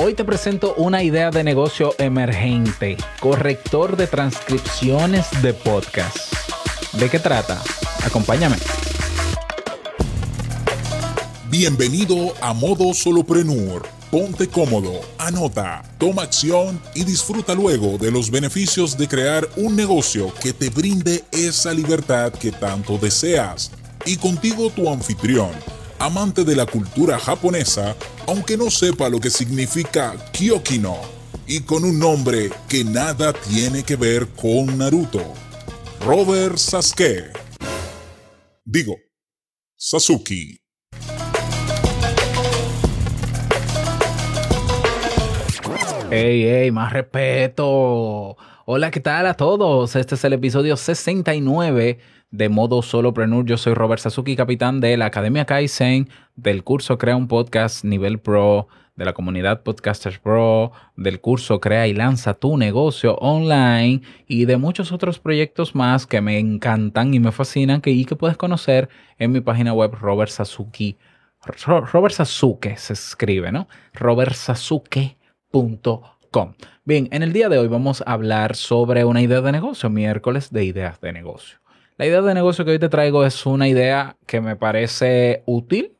Hoy te presento una idea de negocio emergente, corrector de transcripciones de podcast. ¿De qué trata? Acompáñame. Bienvenido a Modo Soloprenur. Ponte cómodo, anota, toma acción y disfruta luego de los beneficios de crear un negocio que te brinde esa libertad que tanto deseas. Y contigo tu anfitrión amante de la cultura japonesa, aunque no sepa lo que significa Kyokino, y con un nombre que nada tiene que ver con Naruto. Robert Sasuke. Digo, Sasuke. ¡Ey, ey! Más respeto. Hola, ¿qué tal a todos? Este es el episodio 69 de modo solopreneur. Yo soy Robert Sasuki, capitán de la Academia Kaizen, del curso Crea un Podcast Nivel Pro, de la comunidad Podcasters Pro, del curso Crea y Lanza tu negocio online y de muchos otros proyectos más que me encantan y me fascinan que, y que puedes conocer en mi página web Robert Sasuki. Robert Sasuke se escribe, ¿no? Bien, en el día de hoy vamos a hablar sobre una idea de negocio, miércoles de ideas de negocio. La idea de negocio que hoy te traigo es una idea que me parece útil.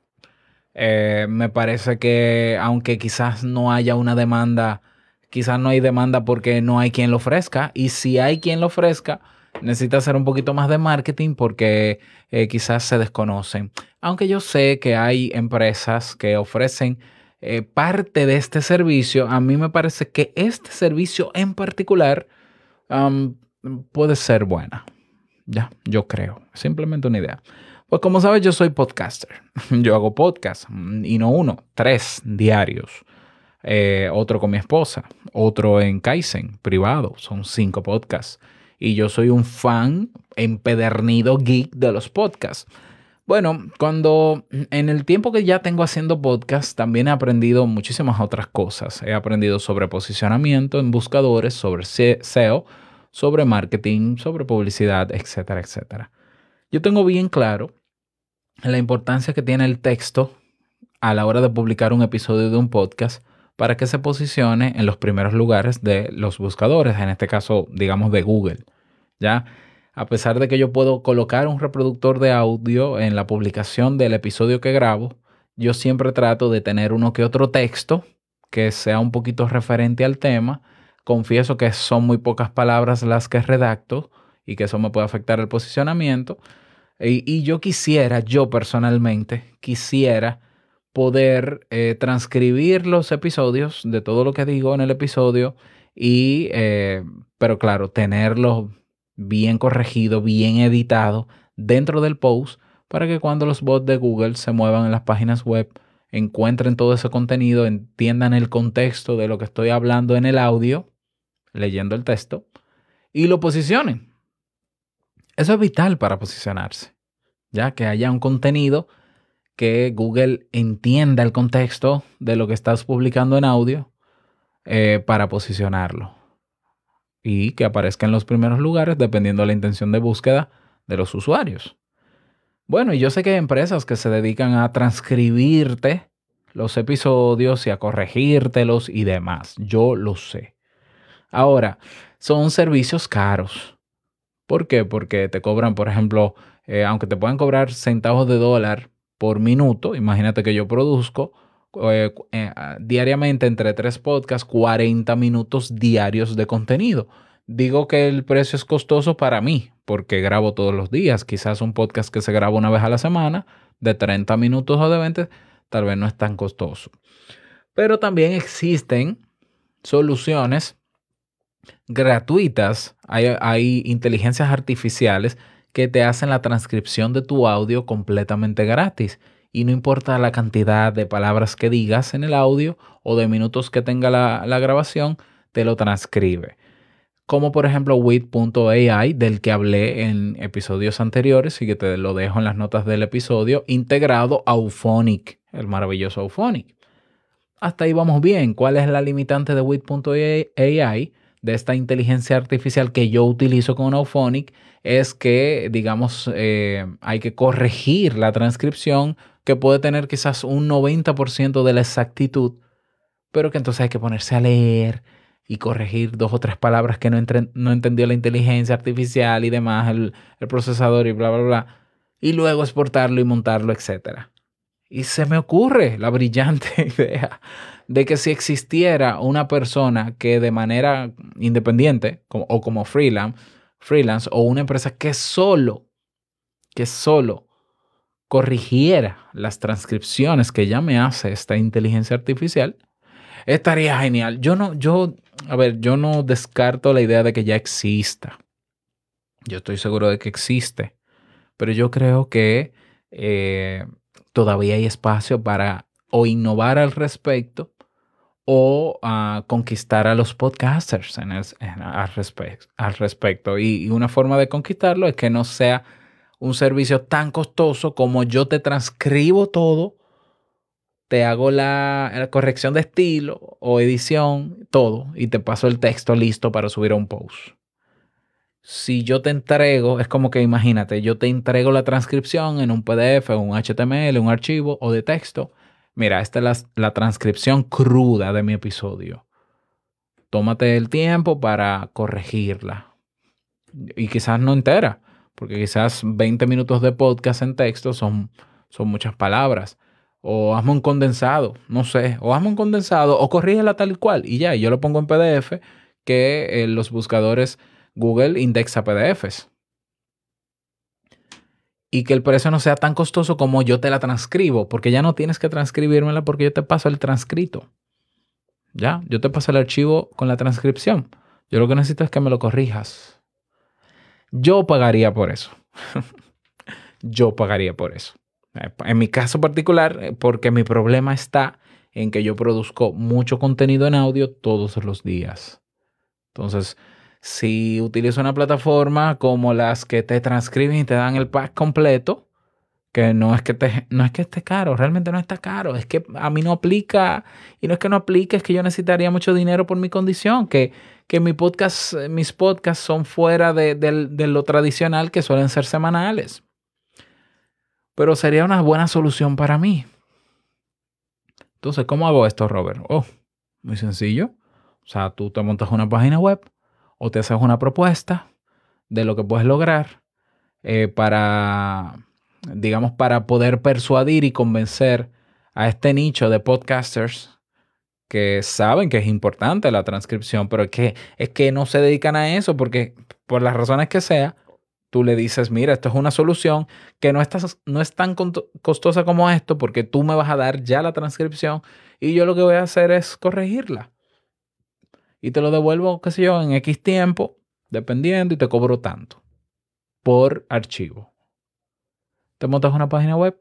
Eh, me parece que aunque quizás no haya una demanda, quizás no hay demanda porque no hay quien lo ofrezca. Y si hay quien lo ofrezca, necesita hacer un poquito más de marketing porque eh, quizás se desconocen. Aunque yo sé que hay empresas que ofrecen eh, parte de este servicio, a mí me parece que este servicio en particular puede ser buena. Ya, yo creo. Simplemente una idea. Pues como sabes, yo soy podcaster. Yo hago podcast y no uno, tres diarios. Eh, otro con mi esposa, otro en Kaizen, privado. Son cinco podcasts. Y yo soy un fan empedernido geek de los podcasts. Bueno, cuando en el tiempo que ya tengo haciendo podcast, también he aprendido muchísimas otras cosas. He aprendido sobre posicionamiento en buscadores, sobre SEO sobre marketing, sobre publicidad, etcétera, etcétera. Yo tengo bien claro la importancia que tiene el texto a la hora de publicar un episodio de un podcast para que se posicione en los primeros lugares de los buscadores, en este caso, digamos, de Google. ¿Ya? A pesar de que yo puedo colocar un reproductor de audio en la publicación del episodio que grabo, yo siempre trato de tener uno que otro texto que sea un poquito referente al tema Confieso que son muy pocas palabras las que redacto y que eso me puede afectar el posicionamiento. Y, yo quisiera, yo personalmente, quisiera poder eh, transcribir los episodios de todo lo que digo en el episodio y, eh, pero claro, tenerlo bien corregido, bien editado dentro del post para que cuando los bots de Google se muevan en las páginas web, encuentren todo ese contenido, entiendan el contexto de lo que estoy hablando en el audio leyendo el texto y lo posicionen. Eso es vital para posicionarse, ya que haya un contenido que Google entienda el contexto de lo que estás publicando en audio eh, para posicionarlo y que aparezca en los primeros lugares dependiendo de la intención de búsqueda de los usuarios. Bueno, y yo sé que hay empresas que se dedican a transcribirte los episodios y a corregírtelos y demás. Yo lo sé. Ahora, son servicios caros. ¿Por qué? Porque te cobran, por ejemplo, eh, aunque te puedan cobrar centavos de dólar por minuto, imagínate que yo produzco eh, eh, diariamente entre tres podcasts 40 minutos diarios de contenido. Digo que el precio es costoso para mí, porque grabo todos los días. Quizás un podcast que se graba una vez a la semana, de 30 minutos o de 20, tal vez no es tan costoso. Pero también existen soluciones gratuitas, hay, inteligencias artificiales que te hacen la transcripción de tu audio completamente gratis. Y no importa la cantidad de palabras que digas en el audio o de minutos que tenga la, la grabación, te lo transcribe. Como por ejemplo Wit.ai, del que hablé en episodios anteriores y que te lo dejo en las notas del episodio, integrado a Auphonic, el maravilloso Auphonic. Hasta ahí vamos bien. ¿Cuál es la limitante de Wit.ai? de esta inteligencia artificial que yo utilizo con Auphonic es que, digamos, eh, hay que corregir la transcripción que puede tener quizás un 90% de la exactitud, pero que entonces hay que ponerse a leer y corregir dos o tres palabras que no, no entendió la inteligencia artificial y demás, el, el procesador y bla, bla, bla, y luego exportarlo y montarlo, etc. Y se me ocurre la brillante idea de que si existiera una persona que de manera independiente o como freelance, freelance o una empresa que solo, que solo corrigiera las transcripciones que ya me hace esta inteligencia artificial, estaría genial. Yo no, yo, a ver, yo no descarto la idea de que ya exista. Yo estoy seguro de que existe, pero yo creo que eh, todavía hay espacio para o innovar al respecto o a conquistar a los podcasters al, respecto. Y, una forma de conquistarlo es que no sea un servicio tan costoso como yo te transcribo todo, te hago la, corrección de estilo o edición, todo, y te paso el texto listo para subir a un post. Si yo te entrego, es como que imagínate, yo te entrego la transcripción en un PDF, un HTML, un archivo o de texto Mira, esta es la, transcripción cruda de mi episodio. Tómate el tiempo para corregirla. Y quizás no entera, porque quizás 20 minutos de podcast en texto son, son muchas palabras. O hazme un condensado, no sé. O hazme un condensado o corrígela tal cual. Y ya, yo lo pongo en PDF que eh, los buscadores Google indexa PDFs y que el precio no sea tan costoso como yo te la transcribo, porque ya no tienes que transcribírmela porque yo te paso el transcrito. Ya, yo te paso el archivo con la transcripción. Yo lo que necesito es que me lo corrijas. Yo pagaría por eso. yo pagaría por eso. En mi caso particular, eh, porque mi problema está en que yo produzco mucho contenido en audio todos los días. Entonces, si utilizo una plataforma como las que te transcriben y te dan el pack completo, que no es que, te, no es que esté caro, realmente no está caro, es que a mí no aplica, y no es que no aplique, es que yo necesitaría mucho dinero por mi condición, que, que mi podcast, mis podcasts son fuera de, lo tradicional que suelen ser semanales. Pero sería una buena solución para mí. Entonces, ¿cómo hago esto, Robert? Oh, muy sencillo. O sea, tú te montas una página web, o te haces una propuesta de lo que puedes lograr eh, para, digamos, para poder persuadir y convencer a este nicho de podcasters que saben que es importante la transcripción, pero es que, es que no se dedican a eso porque por las razones que sea, tú le dices, mira, esto es una solución que no, no es tan costosa como esto porque tú me vas a dar ya la transcripción y yo lo que voy a hacer es corregirla y te lo devuelvo, qué sé yo, en X tiempo, dependiendo, y te cobro tanto por archivo. Te montas una página web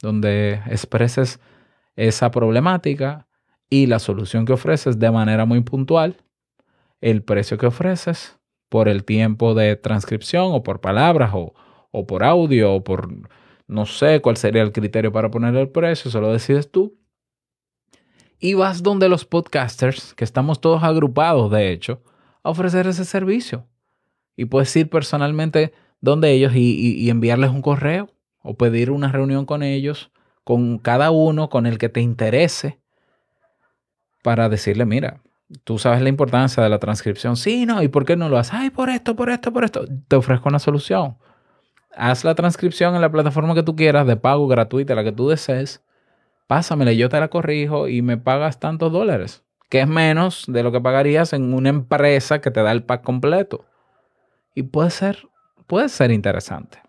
donde expreses esa problemática y la solución que ofreces de manera muy puntual, el precio que ofreces por el tiempo de transcripción o por palabras o, o por audio o por no sé cuál sería el criterio para poner el precio, eso lo decides tú y vas donde los podcasters, que estamos todos agrupados de hecho, a ofrecer ese servicio. Y puedes ir personalmente donde ellos y, enviarles un correo o pedir una reunión con ellos, con cada uno, con el que te interese, para decirle, mira, tú sabes la importancia de la transcripción. Sí, no, ¿y por qué no lo haces? Ay, por esto, por esto, por esto. Te ofrezco una solución. Haz la transcripción en la plataforma que tú quieras, de pago gratuita, la que tú desees pásamela, yo te la corrijo y me pagas tantos dólares, que es menos de lo que pagarías en una empresa que te da el pack completo. Y puede ser, puede ser interesante.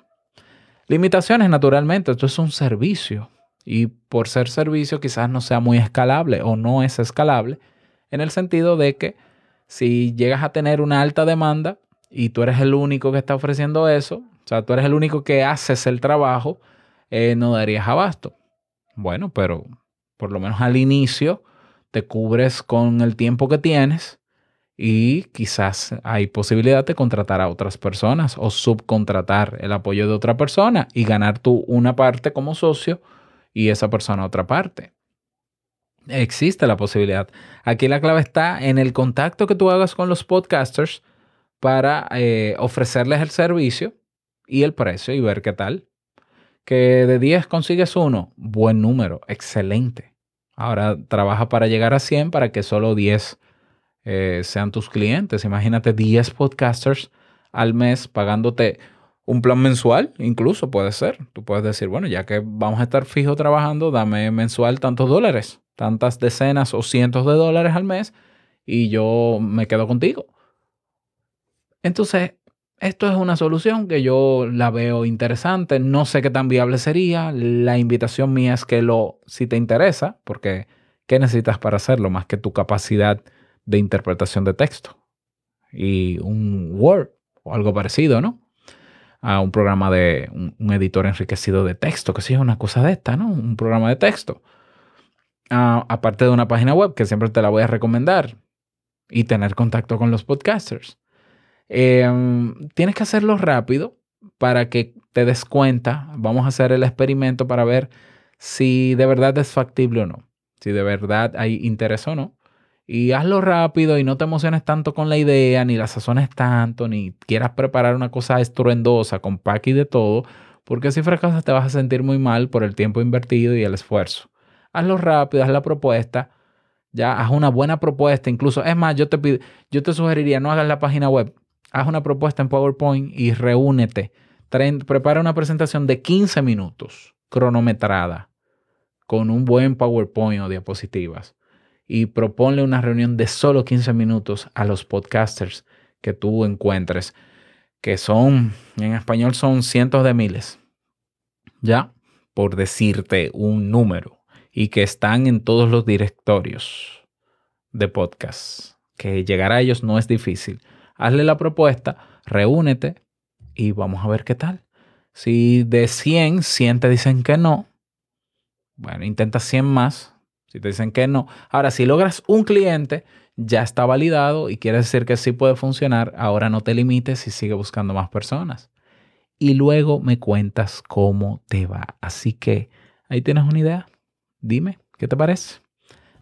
Limitaciones, naturalmente, esto es un servicio. Y por ser servicio quizás no sea muy escalable o no es escalable, en el sentido de que si llegas a tener una alta demanda y tú eres el único que está ofreciendo eso, o sea, tú eres el único que haces el trabajo, eh, no darías abasto. Bueno, pero por lo menos al inicio te cubres con el tiempo que tienes y quizás hay posibilidad de contratar a otras personas o subcontratar el apoyo de otra persona y ganar tú una parte como socio y esa persona otra parte. Existe la posibilidad. Aquí la clave está en el contacto que tú hagas con los podcasters para eh, ofrecerles el servicio y el precio y ver qué tal. Que de 10 consigues uno, buen número, excelente. Ahora trabaja para llegar a 100 para que solo 10 eh, sean tus clientes. Imagínate 10 podcasters al mes pagándote un plan mensual, incluso puede ser. Tú puedes decir, bueno, ya que vamos a estar fijo trabajando, dame mensual tantos dólares, tantas decenas o cientos de dólares al mes y yo me quedo contigo. Entonces, esto es una solución que yo la veo interesante. No sé qué tan viable sería. La invitación mía es que lo, si te interesa, porque ¿qué necesitas para hacerlo más que tu capacidad de interpretación de texto? Y un Word o algo parecido, ¿no? A un programa de un, editor enriquecido de texto, que sí es una cosa de esta, ¿no? Un programa de texto. Ah, aparte de una página web que siempre te la voy a recomendar y tener contacto con los podcasters. Em, tienes que hacerlo rápido para que te des cuenta. Vamos a hacer el experimento para ver si de verdad es factible o no. Si de verdad hay interés o no. Y hazlo rápido y no te emociones tanto con la idea, ni la sazones tanto, ni quieras preparar una cosa estruendosa con pack y de todo, porque si fracasas te vas a sentir muy mal por el tiempo invertido y el esfuerzo. Hazlo rápido, haz la propuesta, ya haz una buena propuesta, incluso, es más, yo te pido, yo te sugeriría no hagas la página web, haz una propuesta en PowerPoint y reúnete. prepara una presentación de 15 minutos, cronometrada, con un buen PowerPoint o diapositivas. Y proponle una reunión de solo 15 minutos a los podcasters que tú encuentres, que son, en español son cientos de miles. Ya, por decirte un número, y que están en todos los directorios de podcast. Que llegar a ellos no es difícil hazle la propuesta, reúnete y vamos a ver qué tal. Si de 100, 100 te dicen que no, bueno, intenta 100 más. Si te dicen que no. Ahora, si logras un cliente, ya está validado y quiere decir que sí puede funcionar. Ahora no te limites y sigue buscando más personas. Y luego me cuentas cómo te va. Así que ahí tienes una idea. Dime, ¿qué te parece?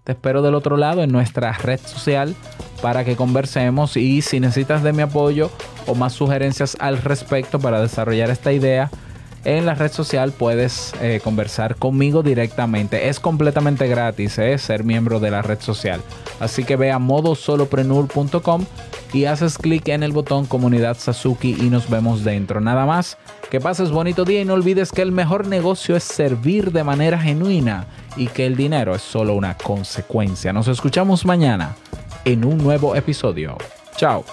Te espero del otro lado en nuestra red social para que conversemos y si necesitas de mi apoyo o más sugerencias al respecto para desarrollar esta idea, en la red social puedes eh, conversar conmigo directamente. Es completamente gratis eh, ser miembro de la red social. Así que ve a modosoloprenur.com y haces clic en el botón comunidad Sasuki y nos vemos dentro. Nada más, que pases bonito día y no olvides que el mejor negocio es servir de manera genuina y que el dinero es solo una consecuencia. Nos escuchamos mañana en un nuevo episodio. Chao.